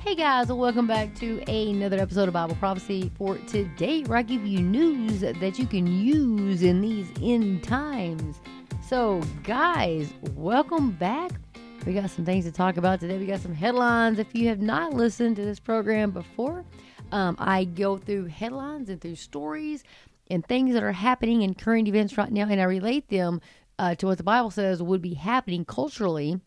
Hey guys, welcome back to another episode of Bible Prophecy for today, where I give you news that you can use in these end times. So, guys, welcome back. We got some things to talk about today. We got some headlines. If you have not listened to this program before, um, I go through headlines and through stories and things that are happening in current events right now, and I relate them uh, to what the Bible says would be happening culturally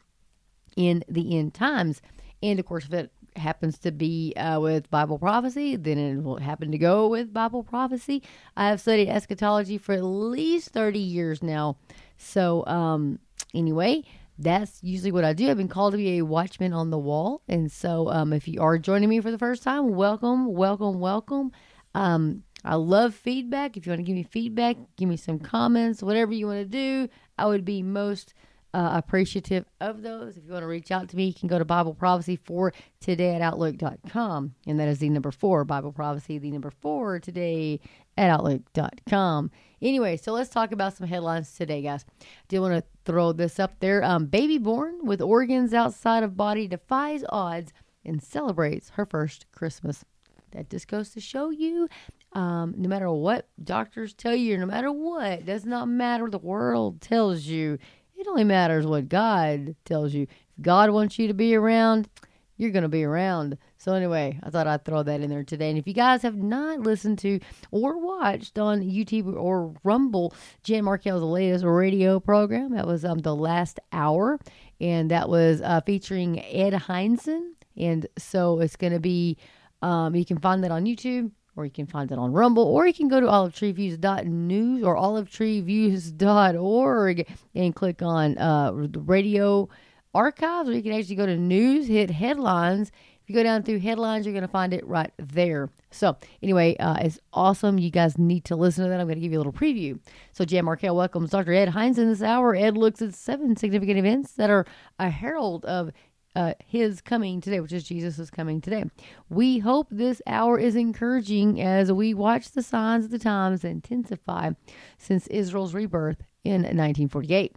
in the end times. And of course, if it happens to be uh, with Bible prophecy, then it will happen to go with Bible prophecy. I have studied eschatology for at least 30 years now. So, um, anyway, that's usually what I do. I've been called to be a watchman on the wall. And so, um, if you are joining me for the first time, welcome, welcome, welcome. Um, I love feedback. If you want to give me feedback, give me some comments, whatever you want to do, I would be most uh, appreciative of those. If you want to reach out to me, you can go to Bible Prophecy for today at Outlook.com. And that is the number four, Bible Prophecy, the number four today at Outlook.com. Anyway, so let's talk about some headlines today, guys. Do want to throw this up there. Um, baby born with organs outside of body defies odds and celebrates her first Christmas. That just goes to show you um, no matter what doctors tell you, no matter what, does not matter what the world tells you. It only matters what God tells you. If God wants you to be around, you're going to be around. So, anyway, I thought I'd throw that in there today. And if you guys have not listened to or watched on YouTube or Rumble Jan Markell's latest radio program, that was um, the last hour, and that was uh, featuring Ed Hindson. And so it's going to be, um, you can find that on YouTube or you can find it on Rumble, or you can go to olivetreeviews.news or olivetreeviews.org and click on uh, the radio archives, or you can actually go to news, hit headlines. If you go down through headlines, you're going to find it right there. So, anyway, uh, it's awesome. You guys need to listen to that. I'm going to give you a little preview. So, Jan Markell welcomes Dr. Ed Hindson in this hour. Ed looks at seven significant events that are a herald of uh, his coming today, which is Jesus is coming today. We hope this hour is encouraging as we watch the signs of the times intensify since Israel's rebirth in 1948.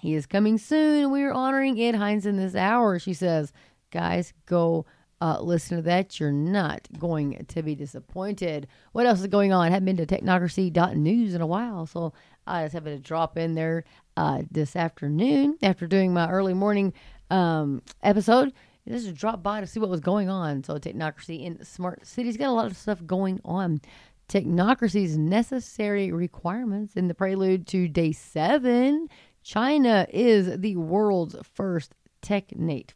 He is coming soon, we are honoring Ed Hindson in this hour. She says, Guys, go uh, listen to that. You're not going to be disappointed. What else is going on? I haven't been to technocracy.news in a while, so I just happened to drop in there uh, this afternoon after doing my early morning um, episode. Just drop by to see what was going on. So, technocracy in smart cities got a lot of stuff going on. Technocracy's necessary requirements in the prelude to day seven. China is the world's first technate.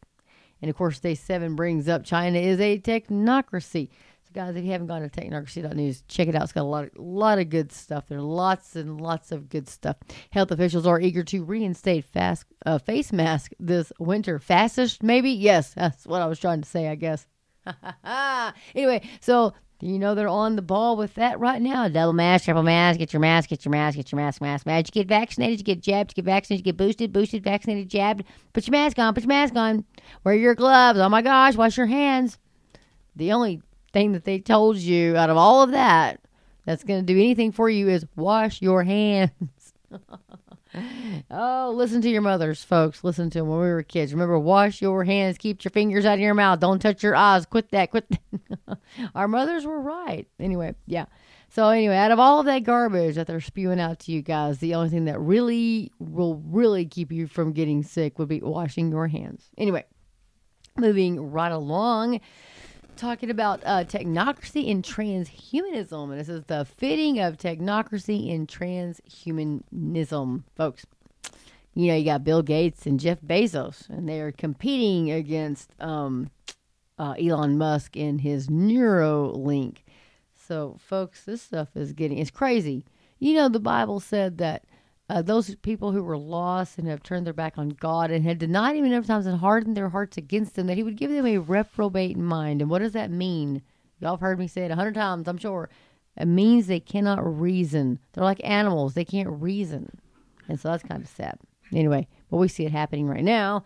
And of course, day seven brings up China is a technocracy. Guys, if you haven't gone to technocracy.news, check it out. It's got a lot of, lot of good stuff there. Lots and lots of good stuff. Health officials are eager to reinstate fast, uh, face mask this winter. Fastest, maybe? Yes, that's what I was trying to say, I guess. anyway, so you know they're on the ball with that right now. Double mask, triple mask, get your mask, get your mask, get your mask, mask, mask. You get vaccinated, you get jabbed, you get vaccinated, you get boosted, boosted, vaccinated, jabbed. Put your mask on, put your mask on. Wear your gloves. Oh my gosh, wash your hands. The only thing that they told you out of all of that that's going to do anything for you is wash your hands. oh, listen to your mothers, folks. Listen to them when we were kids. Remember, wash your hands, keep your fingers out of your mouth, don't touch your eyes. Quit that, quit that. Our mothers were right. Anyway, yeah. So anyway, out of all of that garbage that they're spewing out to you guys, the only thing that really will really keep you from getting sick would be washing your hands. Anyway, moving right along talking about uh, technocracy and transhumanism. And this is the fitting of technocracy and transhumanism, folks. You know, you got Bill Gates and Jeff Bezos, and they are competing against um, uh, Elon Musk and his Neuralink. So, folks, this stuff is getting, it's crazy. You know, the Bible said that uh, those people who were lost and have turned their back on God and had denied Him enough times and hardened their hearts against Him, that He would give them a reprobate mind. And what does that mean? Y'all have heard me say it a hundred times, I'm sure. It means they cannot reason. They're like animals; they can't reason, and so that's kind of sad. Anyway, but we see it happening right now.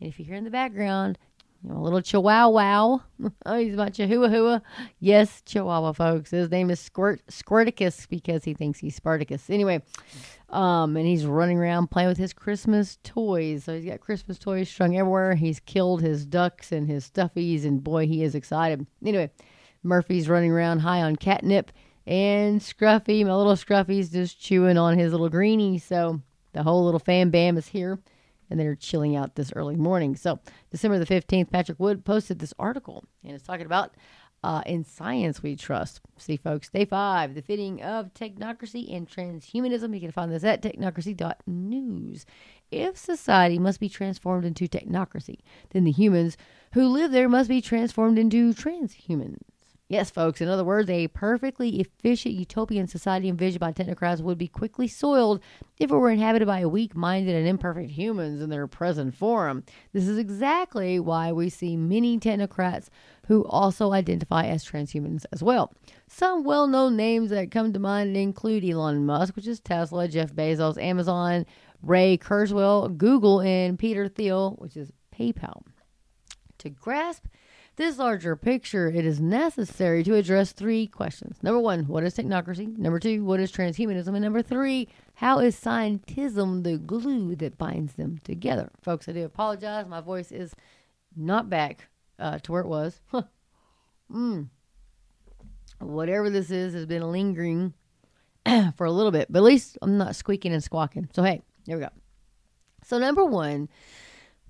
And if you hear in the background, You know, a little chihuahua. oh, he's my chihuahua. Yes, chihuahua, folks. His name is Squirt Squirticus because he thinks he's Spartacus. Anyway, um, and he's running around playing with his Christmas toys. So he's got Christmas toys strung everywhere. He's killed his ducks and his stuffies, and boy, he is excited. Anyway, Murphy's running around high on catnip, and Scruffy, my little Scruffy's just chewing on his little greenie. So the whole little fam bam is here, and they're chilling out this early morning. So December the 15th, Patrick Wood posted this article, and it's talking about uh, in science we trust. See, folks, day five, the fitting of technocracy and transhumanism. You can find this at technocracy.news. If society must be transformed into technocracy, then the humans who live there must be transformed into transhumans. Yes, folks, in other words, a perfectly efficient utopian society envisioned by technocrats would be quickly soiled if it were inhabited by weak minded and imperfect humans in their present form. This is exactly why we see many technocrats who also identify as transhumans as well. Some well known names that come to mind include Elon Musk, which is Tesla, Jeff Bezos, Amazon, Ray Kurzweil, Google, and Peter Thiel, which is PayPal. To grasp this larger picture, it is necessary to address three questions. Number one, what is technocracy? Number two, what is transhumanism? And number three, how is scientism the glue that binds them together? Folks, I do apologize. My voice is not back uh, to where it was. mm. Whatever this is has been lingering for a little bit, but at least I'm not squeaking and squawking. So, hey, there we go. So, number one,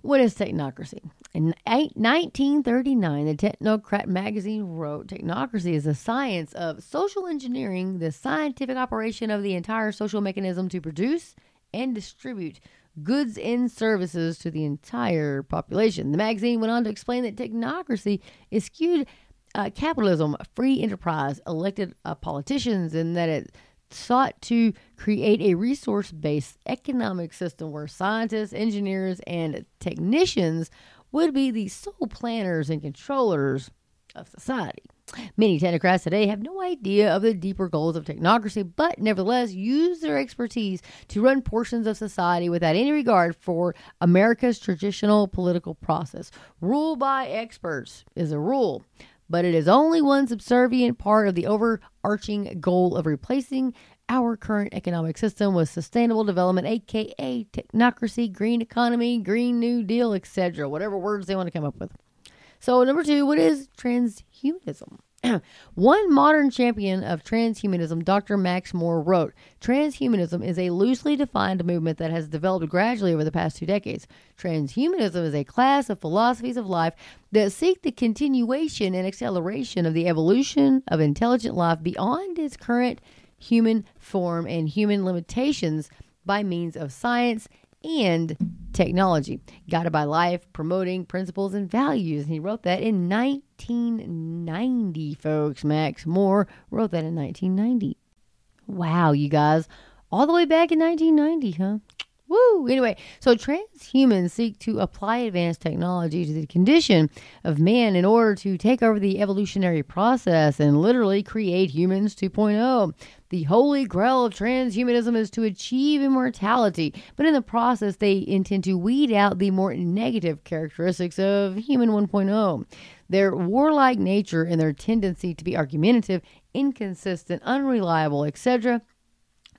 what is technocracy? In 1939, the Technocrat magazine wrote Technocracy is the science of social engineering, the scientific operation of the entire social mechanism to produce and distribute goods and services to the entire population. The magazine went on to explain that technocracy is skewed uh, capitalism, free enterprise, elected uh, politicians, and that it sought to create a resource based economic system where scientists, engineers, and technicians would be the sole planners and controllers of society. Many technocrats today have no idea of the deeper goals of technocracy, but nevertheless use their expertise to run portions of society without any regard for America's traditional political process. Rule by experts is a rule, but it is only one subservient part of the overarching goal of replacing our current economic system with sustainable development, aka technocracy, green economy, green new deal, etc. Whatever words they want to come up with. So, number two, what is transhumanism? One modern champion of transhumanism, Dr. Max More, wrote Transhumanism is a loosely defined movement that has developed gradually over the past two decades. Transhumanism is a class of philosophies of life that seek the continuation and acceleration of the evolution of intelligent life beyond its current human form and human limitations by means of science and technology, guided by life, promoting principles and values. And he wrote that in 1990, folks. Max More wrote that in 1990. Wow, you guys, all the way back in 1990, huh? Woo! Anyway, so transhumans seek to apply advanced technology to the condition of man in order to take over the evolutionary process and literally create humans 2.0. The holy grail of transhumanism is to achieve immortality, but in the process, they intend to weed out the more negative characteristics of human 1.0. Their warlike nature and their tendency to be argumentative, inconsistent, unreliable, etc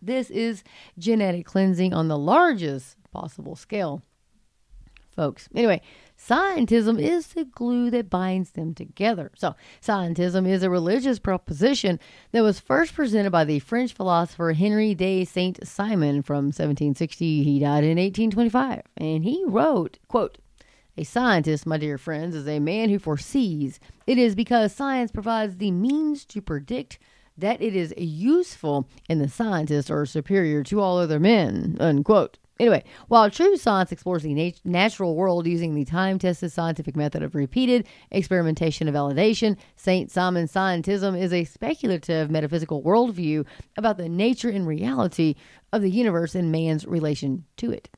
this is genetic cleansing on the largest possible scale, folks. Anyway, scientism is the glue that binds them together. So, scientism is a religious proposition that was first presented by the French philosopher Henry de Saint Simon from 1760. He died in 1825, and he wrote, quote, a scientist, my dear friends, is a man who foresees. It is because science provides the means to predict that it is useful and the scientists are superior to all other men, unquote. Anyway, while true science explores the nat- natural world using the time tested scientific method of repeated experimentation and validation, St. Simon's scientism is a speculative metaphysical worldview about the nature and reality of the universe and man's relation to it.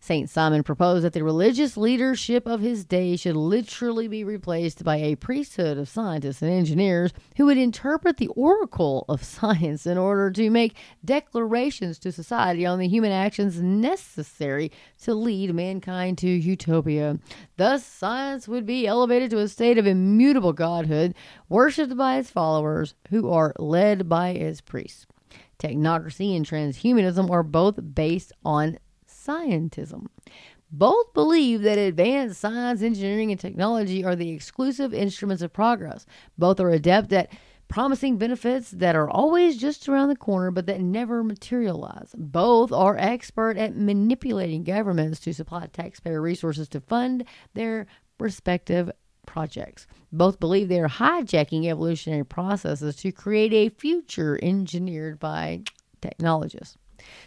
St. Simon proposed that the religious leadership of his day should literally be replaced by a priesthood of scientists and engineers who would interpret the oracle of science in order to make declarations to society on the human actions necessary to lead mankind to utopia. Thus, science would be elevated to a state of immutable godhood, worshipped by its followers, who are led by its priests. Technocracy and transhumanism are both based on scientism. Both believe that advanced science, engineering, and technology are the exclusive instruments of progress. Both are adept at promising benefits that are always just around the corner but that never materialize. Both are expert at manipulating governments to supply taxpayer resources to fund their respective projects. Both believe they are hijacking evolutionary processes to create a future engineered by technologists.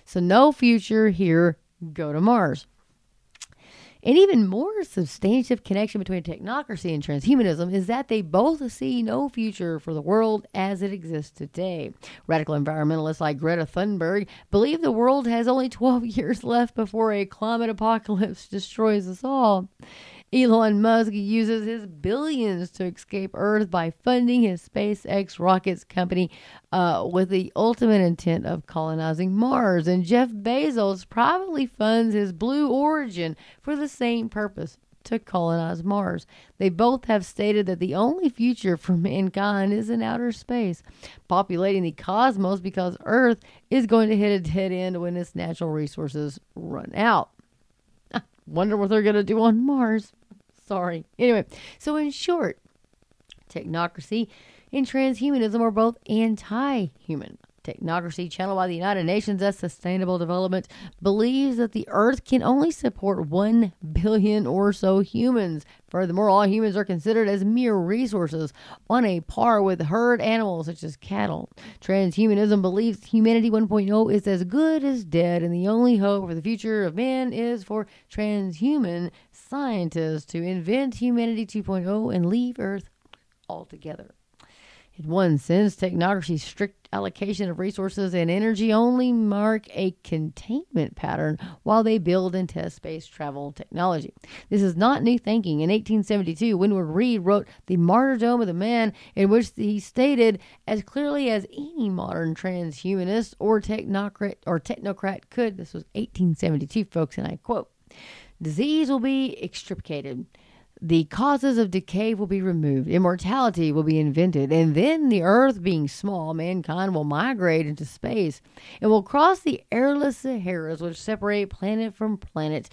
So, no future here, go to Mars. An even more substantive connection between technocracy and transhumanism is that they both see no future for the world as it exists today. Radical environmentalists like Greta Thunberg believe the world has only 12 years left before a climate apocalypse destroys us all. Elon Musk uses his billions to escape Earth by funding his SpaceX rockets company uh, with the ultimate intent of colonizing Mars. And Jeff Bezos privately funds his Blue Origin for the same purpose to colonize Mars. They both have stated that the only future for mankind is in outer space, populating the cosmos because Earth is going to hit a dead end when its natural resources run out. Wonder what they're going to do on Mars. Sorry. Anyway, so in short, technocracy and transhumanism are both anti human. Technocracy, channeled by the United Nations as Sustainable Development, believes that the Earth can only support 1 billion or so humans. Furthermore, all humans are considered as mere resources on a par with herd animals such as cattle. Transhumanism believes humanity 1.0 is as good as dead, and the only hope for the future of man is for transhuman scientists to invent humanity 2.0 and leave Earth altogether. In one sense, technocracy's strict allocation of resources and energy only mark a containment pattern while they build and test space travel technology. This is not new thinking. In 1872, Winwood Reade wrote The Martyrdom of the Man, in which he stated as clearly as any modern transhumanist or technocrat or technocrat could. This was 1872, folks, and I quote. Disease will be extirpated the causes of decay will be removed, immortality will be invented, and then the earth being small, mankind will migrate into space and will cross the airless Saharas which separate planet from planet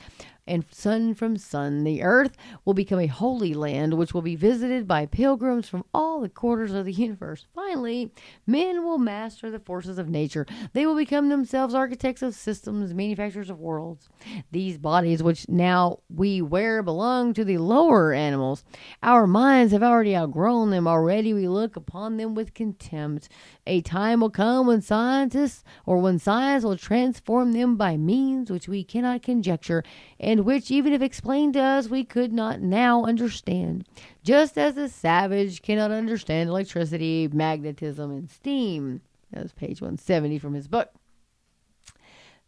and sun from sun. The earth will become a holy land which will be visited by pilgrims from all the quarters of the universe. Finally, men will master the forces of nature. They will become themselves architects of systems, manufacturers of worlds. These bodies, which now we wear, belong to the lower animals. Our minds have already outgrown them. Already we look upon them with contempt. A time will come when scientists or when science will transform them by means which we cannot conjecture and which, even if explained to us, we could not now understand. Just as the savage cannot understand electricity, magnetism, and steam. That was page 170 from his book.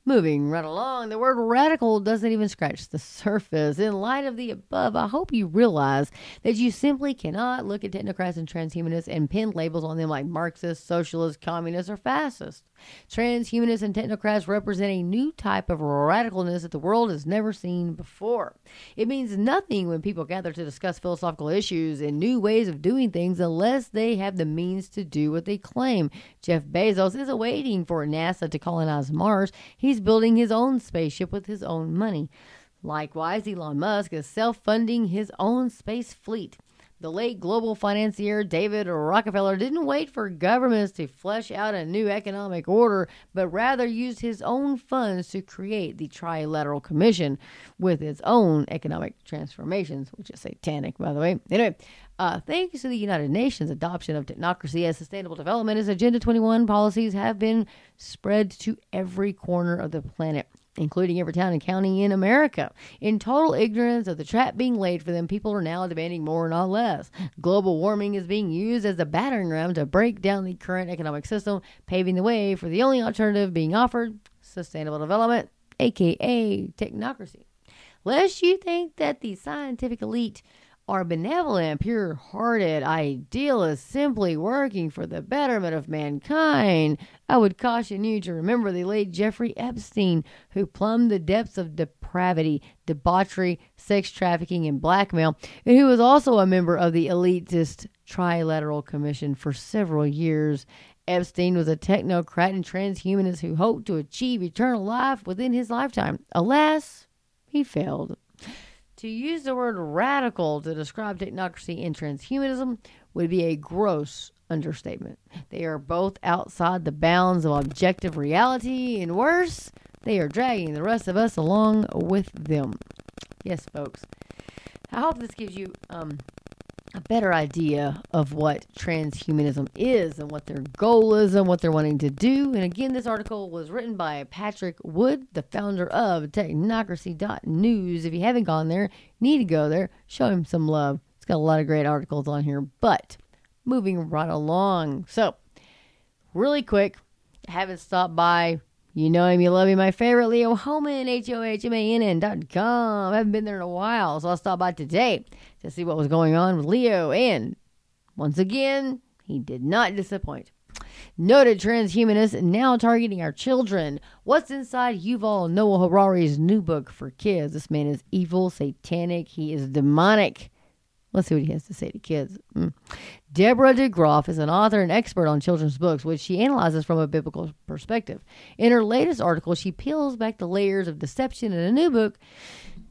Moving right along, the word radical doesn't even scratch the surface. In light of the above, I hope you realize that you simply cannot look at technocrats and transhumanists and pin labels on them like Marxist, socialist, communist, or fascist. Transhumanists and technocrats represent a new type of radicalness that the world has never seen before. It means nothing when people gather to discuss philosophical issues and new ways of doing things unless they have the means to do what they claim. Jeff Bezos is waiting for NASA to colonize Mars. He's building his own spaceship with his own money. Likewise, Elon Musk is self funding his own space fleet. The late global financier David Rockefeller didn't wait for governments to flesh out a new economic order, but rather used his own funds to create the Trilateral Commission with its own economic transformations, which is satanic, by the way. Anyway, uh, thanks to the United Nations adoption of technocracy as sustainable development, as Agenda 21 policies have been spread to every corner of the planet including every town and county in America. In total ignorance of the trap being laid for them, people are now demanding more, not less. Global warming is being used as a battering ram to break down the current economic system, paving the way for the only alternative being offered sustainable development. aka technocracy. Lest you think that the scientific elite are benevolent, pure hearted idealists simply working for the betterment of mankind, I would caution you to remember the late Jeffrey Epstein, who plumbed the depths of depravity, debauchery, sex trafficking, and blackmail, and who was also a member of the elitist Trilateral Commission for several years. Epstein was a technocrat and transhumanist who hoped to achieve eternal life within his lifetime. Alas, he failed. To use the word radical to describe technocracy and transhumanism would be a gross understatement. They are both outside the bounds of objective reality, and worse, they are dragging the rest of us along with them. Yes, folks. I hope this gives you um, a better idea of what transhumanism is and what their goal is and what they're wanting to do. And again, this article was written by Patrick Wood, the founder of technocracy.news. If you haven't gone there, need to go there. Show him some love. It's got a lot of great articles on here. But moving right along. So, really quick, haven't stopped by you know him, you love him. My favorite, Leo Hohmann, H O H M A N N dot com. I haven't been there in a while, so I'll stop by today to see what was going on with Leo. And once again, he did not disappoint. Noted transhumanist now targeting our children. What's inside Yuval Noah Harari's new book for kids? This man is evil, satanic, he is demonic. Let's see what he has to say to kids. Mm. Deborah DeGroff is an author and expert on children's books, which she analyzes from a biblical perspective. In her latest article, she peels back the layers of deception in a new book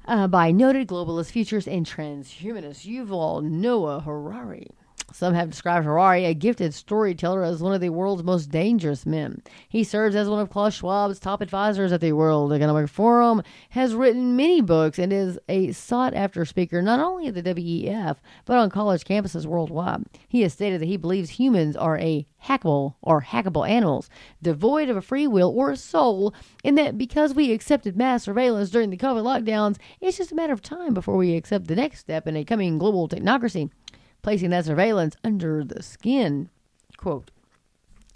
uh, by noted globalist futurists and transhumanist Yuval Noah Harari. Some have described Harari, a gifted storyteller, as one of the world's most dangerous men. He serves as one of Klaus Schwab's top advisors at the World Economic Forum, has written many books, and is a sought after speaker not only at the WEF, but on college campuses worldwide. He has stated that he believes humans are a hackable or hackable animals, devoid of a free will or a soul, and that because we accepted mass surveillance during the COVID lockdowns, it's just a matter of time before we accept the next step in a coming global technocracy placing that surveillance under the skin. Quote,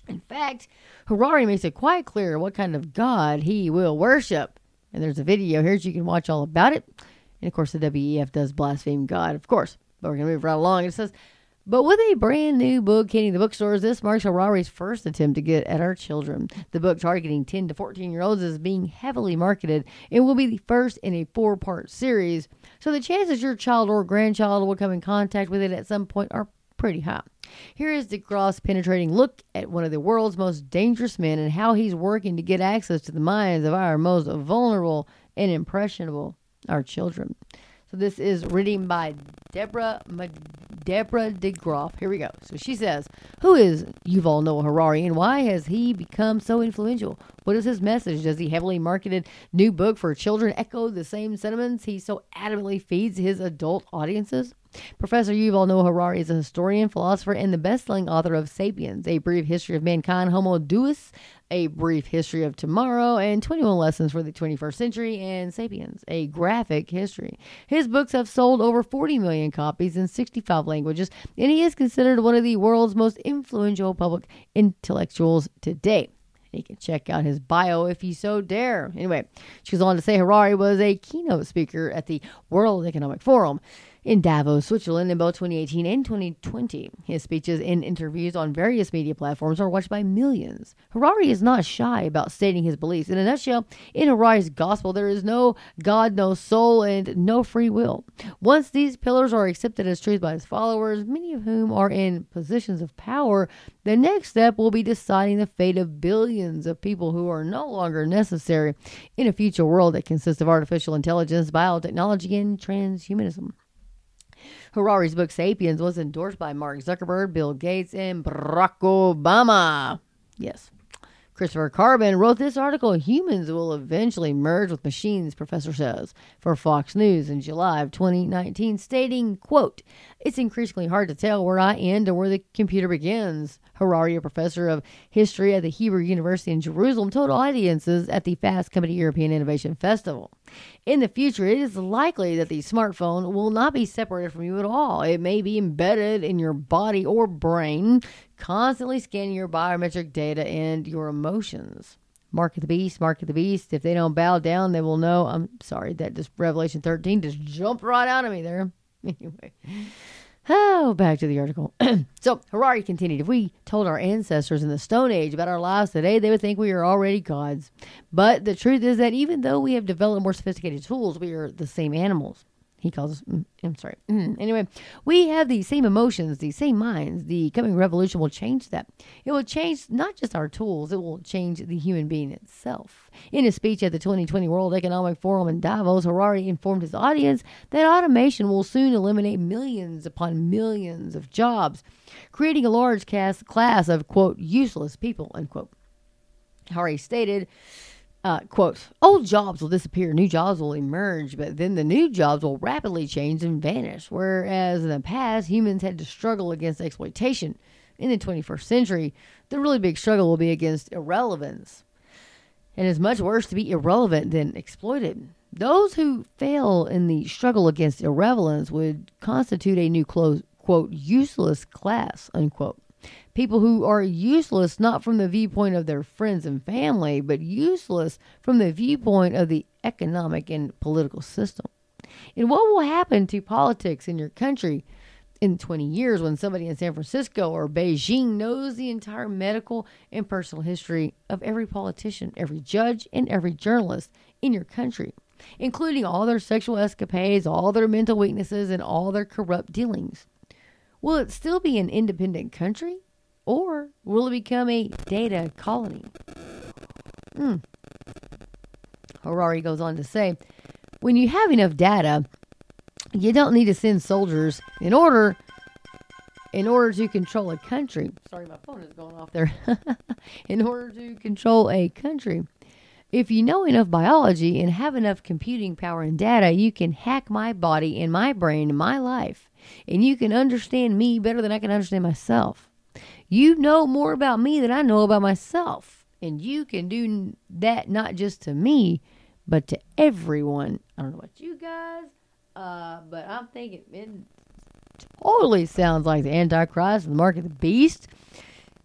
in fact, Harari makes it quite clear what kind of God he will worship. And there's a video here so you can watch all about it. And of course, the WEF does blaspheme God, of course. But we're going to move right along. It says, but with a brand new book hitting the bookstores, this marks Harari's first attempt to get at our children. The book targeting 10 to 14 year olds is being heavily marketed and will be the first in a four part series. So the chances your child or grandchild will come in contact with it at some point are pretty high. Here is DeGroff's penetrating look at one of the world's most dangerous men and how he's working to get access to the minds of our most vulnerable and impressionable, our children. So this is written by Deborah Deborah DeGroff. Here we go. So she says, "Who is Yuval Noah Harari, and why has he become so influential? What is his message? Does he heavily marketed new book for children echo the same sentiments he so adamantly feeds his adult audiences?" Professor Yuval Noah Harari is a historian, philosopher, and the best-selling author of *Sapiens: A Brief History of Mankind*, *Homo Deus*, a Brief History of Tomorrow, and 21 Lessons for the 21st Century, and Sapiens, A Graphic History. His books have sold over 40 million copies in 65 languages, and he is considered one of the world's most influential public intellectuals today. You can check out his bio if you so dare. Anyway, she goes on to say Harari was a keynote speaker at the World Economic Forum in Davos, Switzerland in both 2018 and 2020. His speeches and interviews on various media platforms are watched by millions. Harari is not shy about stating his beliefs. In a nutshell, in Harari's gospel, there is no God, no soul, and no free will. Once these pillars are accepted as truth by his followers, many of whom are in positions of power, the next step will be deciding the fate of billions of people who are no longer necessary in a future world that consists of artificial intelligence, biotechnology, and transhumanism. Harari's book Sapiens was endorsed by Mark Zuckerberg, Bill Gates, and Barack Obama. Yes. Christopher Carbone wrote this article Humans will eventually merge with machines, professor says, for Fox News in July of 2019, stating, quote, It's increasingly hard to tell where I end and where the computer begins. Harari, a professor of history at the Hebrew University in Jerusalem, told audiences at the Fast Company European Innovation Festival. In the future, it is likely that the smartphone will not be separated from you at all. It may be embedded in your body or brain, constantly scanning your biometric data and your emotions. Mark of the beast, mark of the beast. If they don't bow down, they will know. I'm sorry, that just Revelation 13 just jumped right out of me there. Anyway. Oh, back to the article. so Harari continued, if we told our ancestors in the Stone Age about our lives today, they would think we are already gods. But the truth is that even though we have developed more sophisticated tools, we are the same animals he calls mm, I'm sorry. Mm, anyway, we have the same emotions, the same minds. The coming revolution will change that. It will change not just our tools, it will change the human being itself. In a speech at the 2020 World Economic Forum in Davos, Harari informed his audience that automation will soon eliminate millions upon millions of jobs, creating a large class, class of, quote, useless people, unquote. Harari stated, uh, quote, old jobs will disappear, new jobs will emerge, but then the new jobs will rapidly change and vanish. Whereas in the past, humans had to struggle against exploitation. In the 21st century, the really big struggle will be against irrelevance. And it's much worse to be irrelevant than exploited. Those who fail in the struggle against irrelevance would constitute a new, close, quote, useless class, unquote people who are useless not from the viewpoint of their friends and family, but useless from the viewpoint of the economic and political system. And what will happen to politics in your country in 20 years when somebody in San Francisco or Beijing knows the entire medical and personal history of every politician, every judge, and every journalist in your country, including all their sexual escapades, all their mental weaknesses, and all their corrupt dealings? Will it still be an independent country? Or will it become a data colony? Hmm. Harari goes on to say when you have enough data, you don't need to send soldiers in order in order to control a country. Sorry, my phone is going off there. in order to control a country. If you know enough biology and have enough computing power and data, you can hack my body and my brain and my life. And you can understand me better than I can understand myself. You know more about me than I know about myself. And you can do that not just to me, but to everyone. I don't know about you guys, uh, but I'm thinking it totally sounds like the Antichrist and the Mark of the Beast.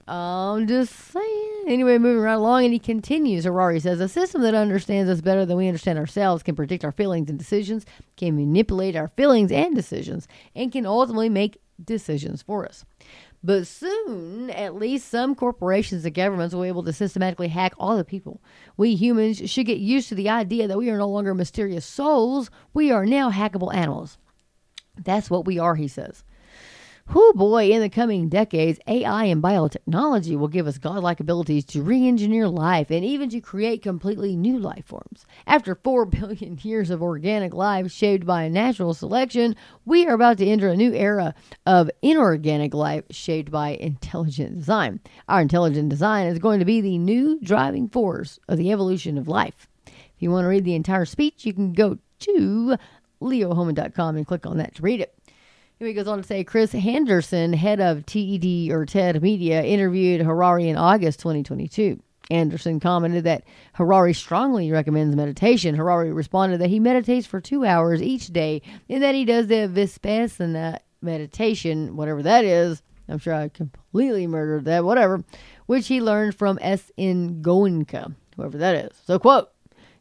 I'm just saying. Anyway, moving right along, and he continues. Harari says a system that understands us better than we understand ourselves can predict our feelings and decisions, can manipulate our feelings and decisions, and can ultimately make decisions for us. But soon, at least some corporations and governments will be able to systematically hack all the people. We humans should get used to the idea that we are no longer mysterious souls. We are now hackable animals. That's what we are, he says. Whoo boy, in the coming decades, AI and biotechnology will give us godlike abilities to re engineer life and even to create completely new life forms. After 4 billion years of organic life shaped by natural selection, we are about to enter a new era of inorganic life shaped by intelligent design. Our intelligent design is going to be the new driving force of the evolution of life. If you want to read the entire speech, you can go to leohohmann.com and click on that to read it. He goes on to say Chris Anderson, head of TED or TED Media, interviewed Harari in August 2022. Anderson commented that Harari strongly recommends meditation. Harari responded that he meditates for two hours each day and that he does the Vipassana meditation, whatever that is. I'm sure I completely murdered that, whatever, which he learned from S.N. Goenka, whoever that is. So, quote,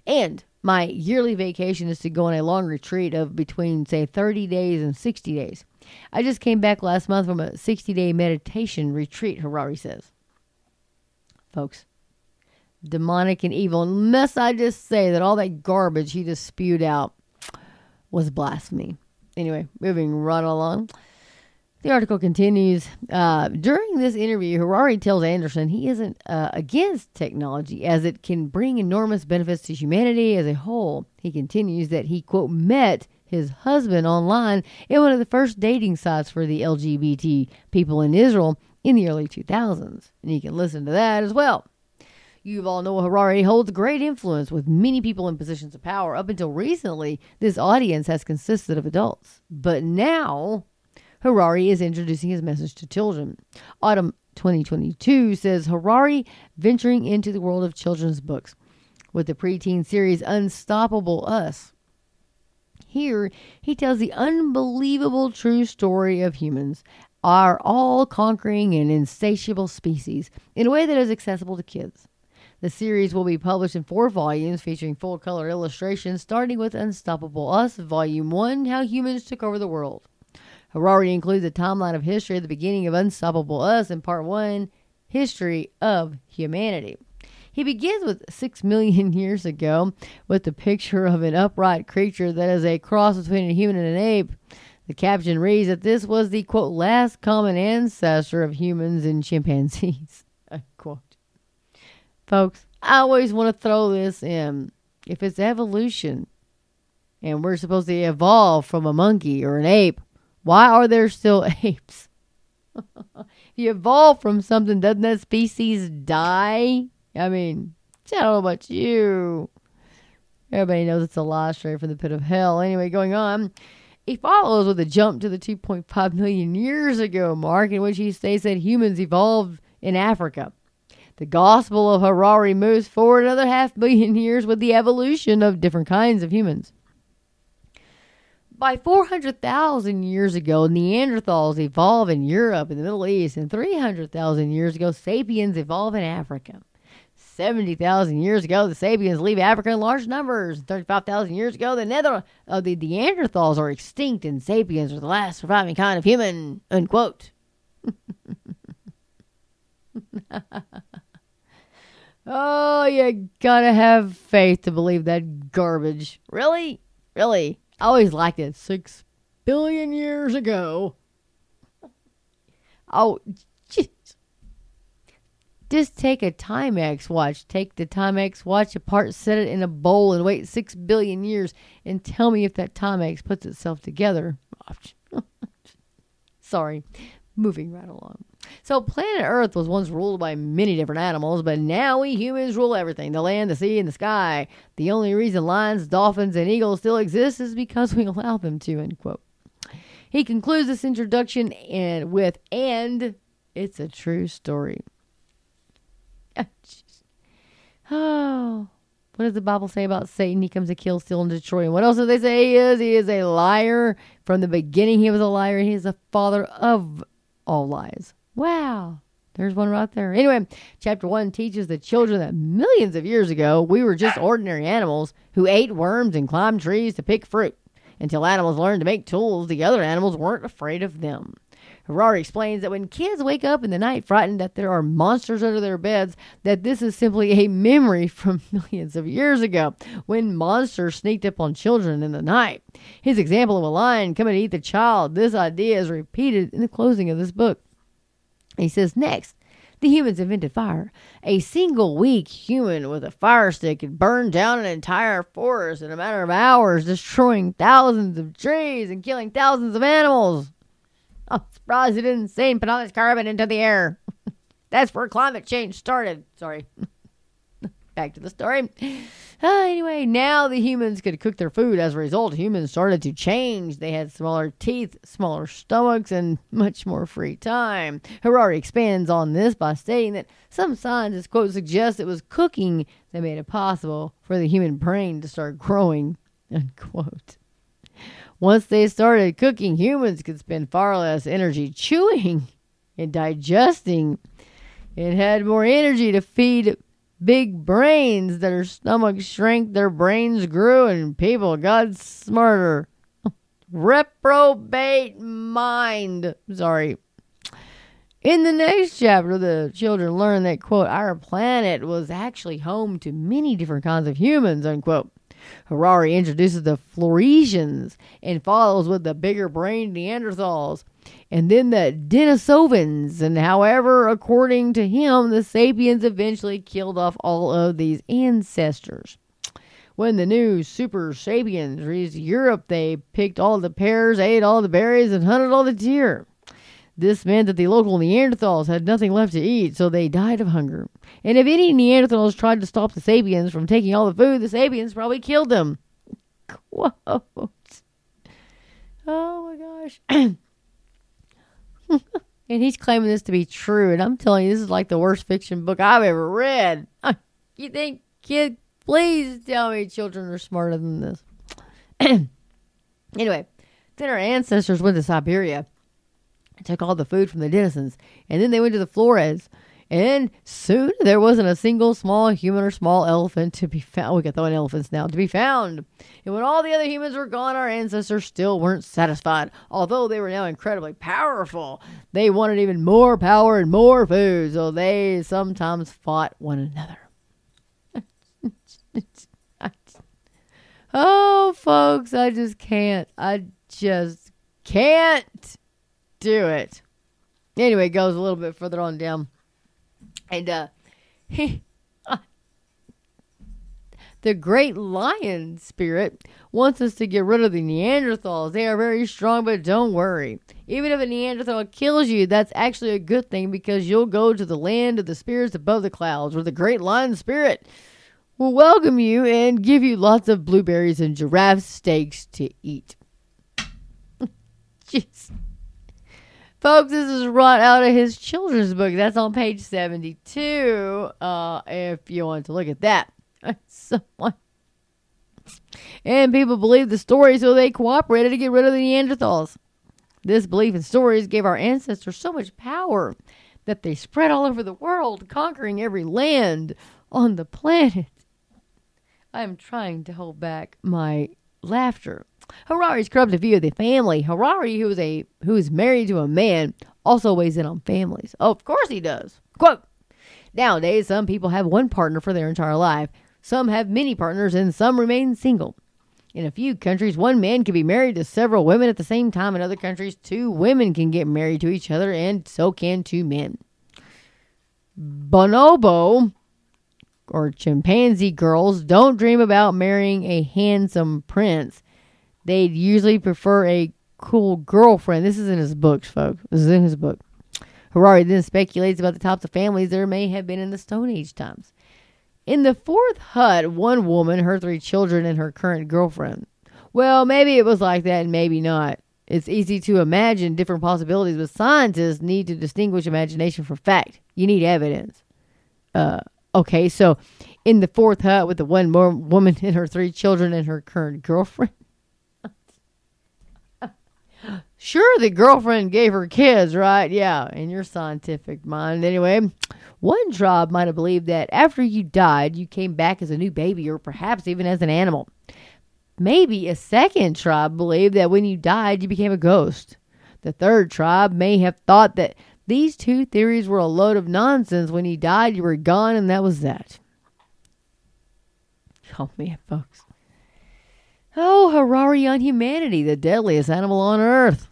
and my yearly vacation is to go on a long retreat of between, say, 30 days and 60 days. I just came back last month from a 60 day meditation retreat, Harari says. Folks, demonic and evil. Unless I just say that all that garbage he just spewed out was blasphemy. Anyway, moving right along. The article continues. Uh, during this interview, Harari tells Anderson he isn't uh, against technology as it can bring enormous benefits to humanity as a whole. He continues that he, quote, met his husband online in one of the first dating sites for the LGBT people in Israel in the early 2000s. And you can listen to that as well. All know Harari holds great influence with many people in positions of power. Up until recently, this audience has consisted of adults. But now, Harari is introducing his message to children. Autumn 2022 says Harari venturing into the world of children's books with the preteen series Unstoppable Us. Here, he tells the unbelievable true story of humans, our all conquering and insatiable species, in a way that is accessible to kids. The series will be published in four volumes featuring full color illustrations, starting with Unstoppable Us, Volume 1 How Humans Took Over the World. Harari includes a timeline of history at the beginning of Unstoppable Us in Part 1 History of Humanity. He begins with six million years ago with the picture of an upright creature that is a cross between a human and an ape. The caption reads that this was the quote last common ancestor of humans and chimpanzees. Unquote. Folks, I always want to throw this in. If it's evolution and we're supposed to evolve from a monkey or an ape, why are there still apes? if you evolve from something, doesn't that species die? I mean, I don't know about you. Everybody knows it's a lie straight from the pit of hell. Anyway, going on. He follows with a jump to the 2.5 million years ago mark, in which he states that humans evolved in Africa. The Gospel of Harari moves forward another half billion years with the evolution of different kinds of humans. By 400,000 years ago, Neanderthals evolve in Europe and the Middle East, and 300,000 years ago, sapiens evolve in Africa. 70,000 years ago, the sapiens leave Africa in large numbers. 35,000 years ago, the, Nether- uh, the Neanderthals are extinct, and sapiens are the last surviving kind of human. Unquote. oh, you gotta have faith to believe that garbage. Really? Really? I always liked it. Six billion years ago. Oh. Just take a Timex watch. Take the Timex watch apart, set it in a bowl, and wait six billion years and tell me if that Timex puts itself together. Sorry. Moving right along. So, planet Earth was once ruled by many different animals, but now we humans rule everything the land, the sea, and the sky. The only reason lions, dolphins, and eagles still exist is because we allow them to. End quote. He concludes this introduction and with, and it's a true story. oh, what does the Bible say about Satan? He comes to kill, steal, and destroy. And what else do they say he is? He is a liar. From the beginning, he was a liar. And he is the father of all lies. Wow. There's one right there. Anyway, chapter one teaches the children that millions of years ago, we were just ordinary animals who ate worms and climbed trees to pick fruit. Until animals learned to make tools, the other animals weren't afraid of them. Harari explains that when kids wake up in the night frightened that there are monsters under their beds, that this is simply a memory from millions of years ago when monsters sneaked up on children in the night. His example of a lion coming to eat the child, this idea is repeated in the closing of this book. He says, next, the humans invented fire. A single weak human with a fire stick could burn down an entire forest in a matter of hours, destroying thousands of trees and killing thousands of animals. I'm surprised he didn't say put all this carbon into the air. That's where climate change started. Sorry. Back to the story. Uh, anyway, now the humans could cook their food. As a result, humans started to change. They had smaller teeth, smaller stomachs, and much more free time. Harari expands on this by stating that some scientists, quote, suggest it was cooking that made it possible for the human brain to start growing, unquote. Once they started cooking, humans could spend far less energy chewing and digesting and had more energy to feed big brains. Their stomachs shrank, their brains grew, and people got smarter. Reprobate mind. Sorry. In the next chapter, the children learn that, quote, our planet was actually home to many different kinds of humans, unquote. Harari introduces the Floresians and follows with the bigger brain Neanderthals and then the Denisovans. And however, according to him, the Sapiens eventually killed off all of these ancestors. When the new super sapiens reached Europe, they picked all the pears, ate all the berries, and hunted all the deer. This meant that the local Neanderthals had nothing left to eat, so they died of hunger. And if any Neanderthals tried to stop the Sapiens from taking all the food, the Sapiens probably killed them. Quote. Oh my gosh. and he's claiming this to be true, and I'm telling you, this is like the worst fiction book I've ever read. You think, kid, please tell me children are smarter than this. anyway, then our ancestors went to Siberia took all the food from the denizens, and then they went to the Flores, And soon there wasn't a single small human or small elephant to be found. Oh, we got throwing elephants now to be found. And when all the other humans were gone, our ancestors still weren't satisfied. Although they were now incredibly powerful, they wanted even more power and more food. So they sometimes fought one another. oh, folks, I just can't. I just can't do it. Anyway, it goes a little bit further on down. And uh, the great lion spirit wants us to get rid of the Neanderthals. They are very strong, but don't worry. Even if a Neanderthal kills you, that's actually a good thing because you'll go to the land of the spirits above the clouds, where the great lion spirit will welcome you and give you lots of blueberries and giraffe steaks to eat. Jeez. Folks, this is right out of his children's book. That's on page 72. Uh, if you want to look at that. Someone. And people believe the story, so they cooperated to get rid of the Neanderthals. This belief in stories gave our ancestors so much power that they spread all over the world, conquering every land on the planet. I am trying to hold back my laughter. Harari's corrupt a view of the family. Harari, who is a who is married to a man, also weighs in on families. Oh, of course he does. Quote Nowadays, some people have one partner for their entire life. Some have many partners and some remain single. In a few countries, one man can be married to several women at the same time. In other countries, two women can get married to each other, and so can two men. Bonobo or chimpanzee girls don't dream about marrying a handsome prince they'd usually prefer a cool girlfriend. This is in his books, folks. This is in his book. Harari then speculates about the types of families there may have been in the Stone Age times. In the fourth hut, one woman, her three children, and her current girlfriend. Well, maybe it was like that and maybe not. It's easy to imagine different possibilities, but scientists need to distinguish imagination from fact. You need evidence. Uh, okay, so in the fourth hut with the one woman and her three children and her current girlfriend. Sure, the girlfriend gave her kids, right? Yeah, in your scientific mind. Anyway, one tribe might have believed that after you died, you came back as a new baby or perhaps even as an animal. Maybe a second tribe believed that when you died, you became a ghost. The third tribe may have thought that these two theories were a load of nonsense. When you died, you were gone, and that was that. Oh, man, folks. Oh, Harari on humanity, the deadliest animal on earth.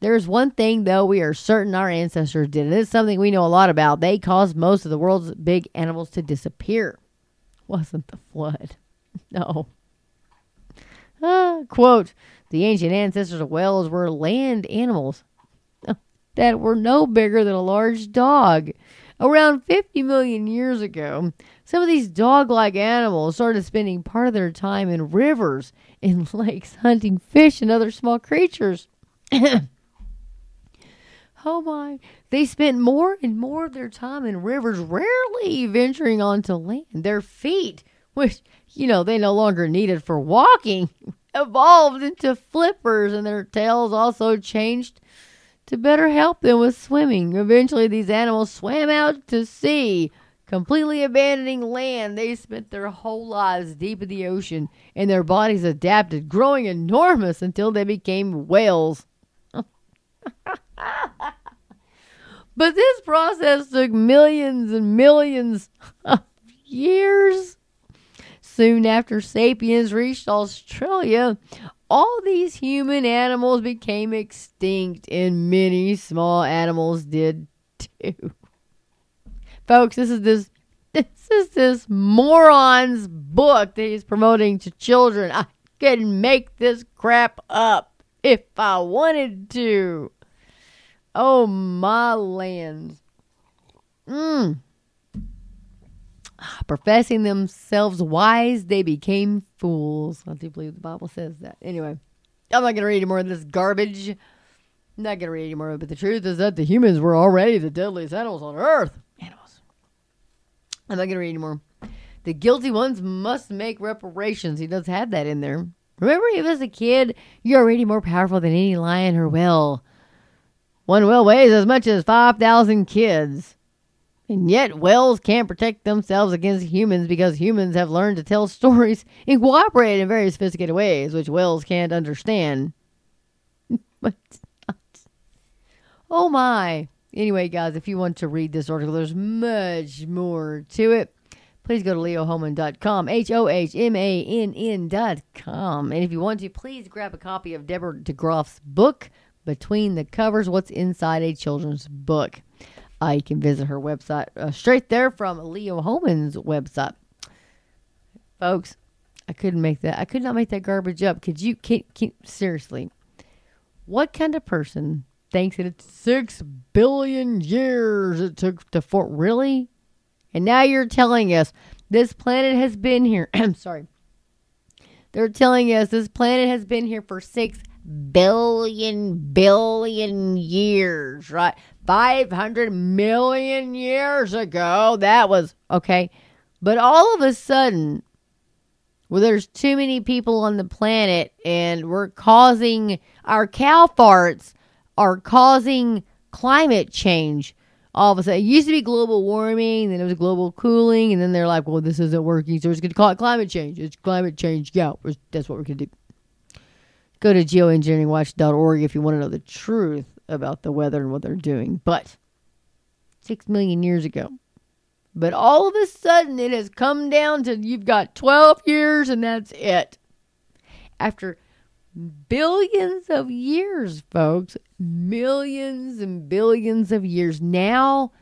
There's one thing, though, we are certain our ancestors did, and it's something we know a lot about. They caused most of the world's big animals to disappear. Wasn't the flood. No. Ah, quote The ancient ancestors of whales were land animals that were no bigger than a large dog. Around 50 million years ago, some of these dog like animals started spending part of their time in rivers, and lakes, hunting fish and other small creatures. Oh my. They spent more and more of their time in rivers, rarely venturing onto land. Their feet, which, you know, they no longer needed for walking, evolved into flippers, and their tails also changed to better help them with swimming. Eventually, these animals swam out to sea, completely abandoning land. They spent their whole lives deep in the ocean, and their bodies adapted, growing enormous until they became whales. But this process took millions and millions of years. Soon after sapiens reached Australia, all these human animals became extinct, and many small animals did too. Folks, this is this this is this moron's book that he's promoting to children. I could make this crap up if I wanted to. Oh, my lands. Mm. Professing themselves wise, they became fools. I do believe the Bible says that. Anyway, I'm not going to read any more of this garbage. I'm not going to read any more, but the truth is that the humans were already the deadliest animals on earth. Animals. I'm not going to read any more. The guilty ones must make reparations. He does have that in there. Remember, if as a kid, you're already more powerful than any lion or whale. One whale weighs as much as 5,000 kids. And yet, whales can't protect themselves against humans because humans have learned to tell stories and cooperate in very sophisticated ways, which whales can't understand. but oh my. Anyway, guys, if you want to read this article, there's much more to it. Please go to leohohmann.com, H O H M A N N.com. And if you want to, please grab a copy of Deborah DeGroff's book, Between the Covers What's Inside a Children's Book. Uh, you can visit her website uh, straight there from Leo Hohmann's website. Folks, I couldn't make that. I could not make that garbage up. Could you? Can, can, seriously, what kind of person thinks that it's six billion years it took to form? Really? And now you're telling us this planet has been here. I'm sorry. They're telling us this planet has been here for six billion billion years, right? 500 million years ago. That was okay. But all of a sudden, well, there's too many people on the planet and we're causing our cow farts are causing climate change. All of a sudden, it used to be global warming, then it was global cooling, and then they're like, well, this isn't working, so we're just going to call it climate change. It's climate change. Yeah, that's what we're going to do. Go to geoengineeringwatch.org if you want to know the truth about the weather and what they're doing. But six million years ago. But all of a sudden, it has come down to you've got 12 years and that's it. After billions of years, folks, millions and billions of years. Now,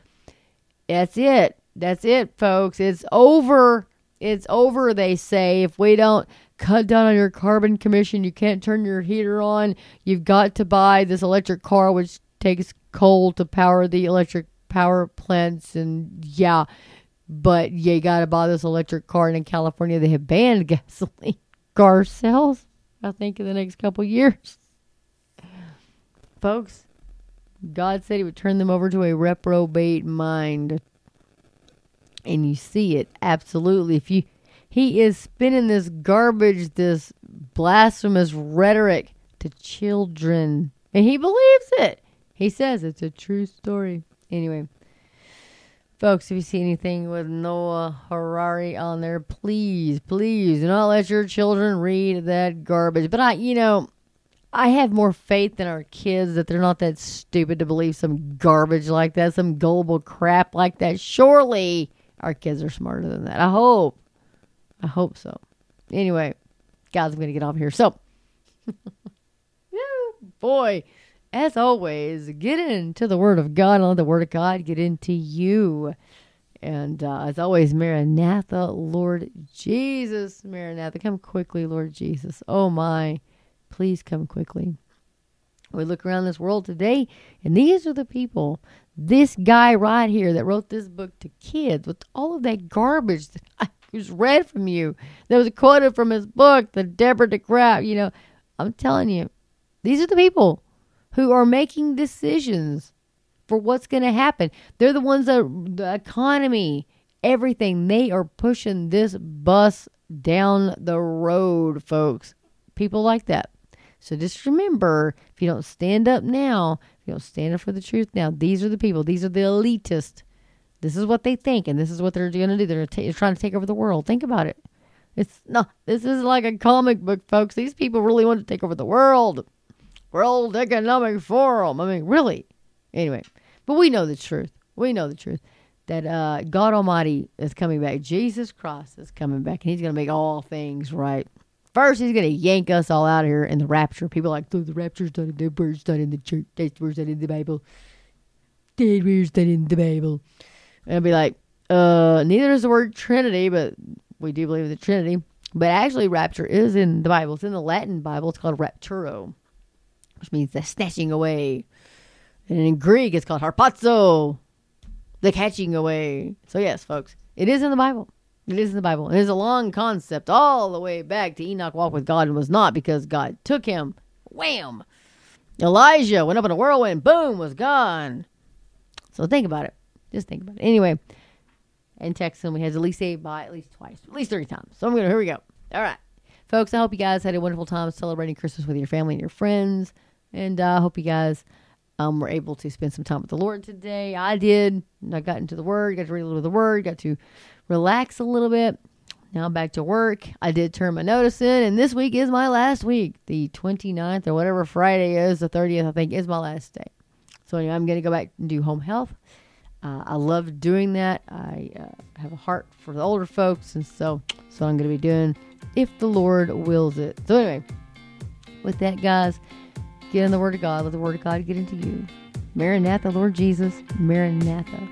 that's it. That's it, folks. It's over. It's over, they say. If we don't cut down on your carbon commission. You can't turn your heater on. You've got to buy this electric car, which takes coal to power the electric power plants. And yeah, but you got to buy this electric car. And in California, they have banned gasoline car sales, I think, in the next couple years. Folks, God said He would turn them over to a reprobate mind. And you see it absolutely. If you he is spinning this garbage, this blasphemous rhetoric to children. And he believes it. He says it's a true story. Anyway, folks, if you see anything with Noah Harari on there, please, please do not let your children read that garbage. But I, you know, I have more faith in our kids that they're not that stupid to believe some garbage like that, some gullible crap like that. Surely our kids are smarter than that. I hope. I hope so. Anyway, guys, I'm going to get off here. So, boy, as always, get into the Word of God and let the Word of God get into you. And uh, as always, Maranatha, Lord Jesus, Maranatha, come quickly, Lord Jesus. Oh my, please come quickly. We look around this world today, and these are the people. This guy right here that wrote this book to kids with all of that garbage that I who's read from you. That was quoted from his book, the Deborah DeGroff. You know, I'm telling you, these are the people who are making decisions for what's going to happen. They're the ones that the economy, everything. They are pushing this bus down the road, folks. People like that. So just remember, if you don't stand up now, if you don't stand up for the truth now, these are the people. These are the elitist this is what they think, and this is what they're going to do. They're t- trying to take over the world. Think about it. It's not. This is like a comic book, folks. These people really want to take over the world. World Economic Forum. I mean, really. Anyway, but we know the truth. We know the truth that uh, God Almighty is coming back. Jesus Christ is coming back, and He's going to make all things right. First, He's going to yank us all out of here in the rapture. People like, the rapture's not the word's not in the church. That's where's that in the Bible. That where's that in the Bible. And be like, uh, neither is the word Trinity, but we do believe in the Trinity. But actually, rapture is in the Bible. It's in the Latin Bible. It's called rapturo, which means the snatching away. And in Greek, it's called harpazo, the catching away. So, yes, folks, it is in the Bible. It is in the Bible. It is a long concept all the way back to Enoch walked with God and was not because God took him. Wham! Elijah went up in a whirlwind. Boom, was gone. So think about it. Just think about it. Anyway, in Texas, we had at least say by at least twice, at least three times. So I'm gonna here we go. All right, folks. I hope you guys had a wonderful time celebrating Christmas with your family and your friends, and I uh, hope you guys um, were able to spend some time with the Lord today. I did. I got into the Word, got to read a little of the Word, got to relax a little bit. Now back to work. I did turn my notice in, and this week is my last week. The 29th or whatever Friday is, the 30th, I think, is my last day. So anyway, I'm going to go back and do home health. Uh, I love doing that. I uh, have a heart for the older folks, and so so I'm going to be doing if the Lord wills it. So anyway, with that, guys, get in the Word of God. Let the Word of God get into you. Maranatha, Lord Jesus. Maranatha.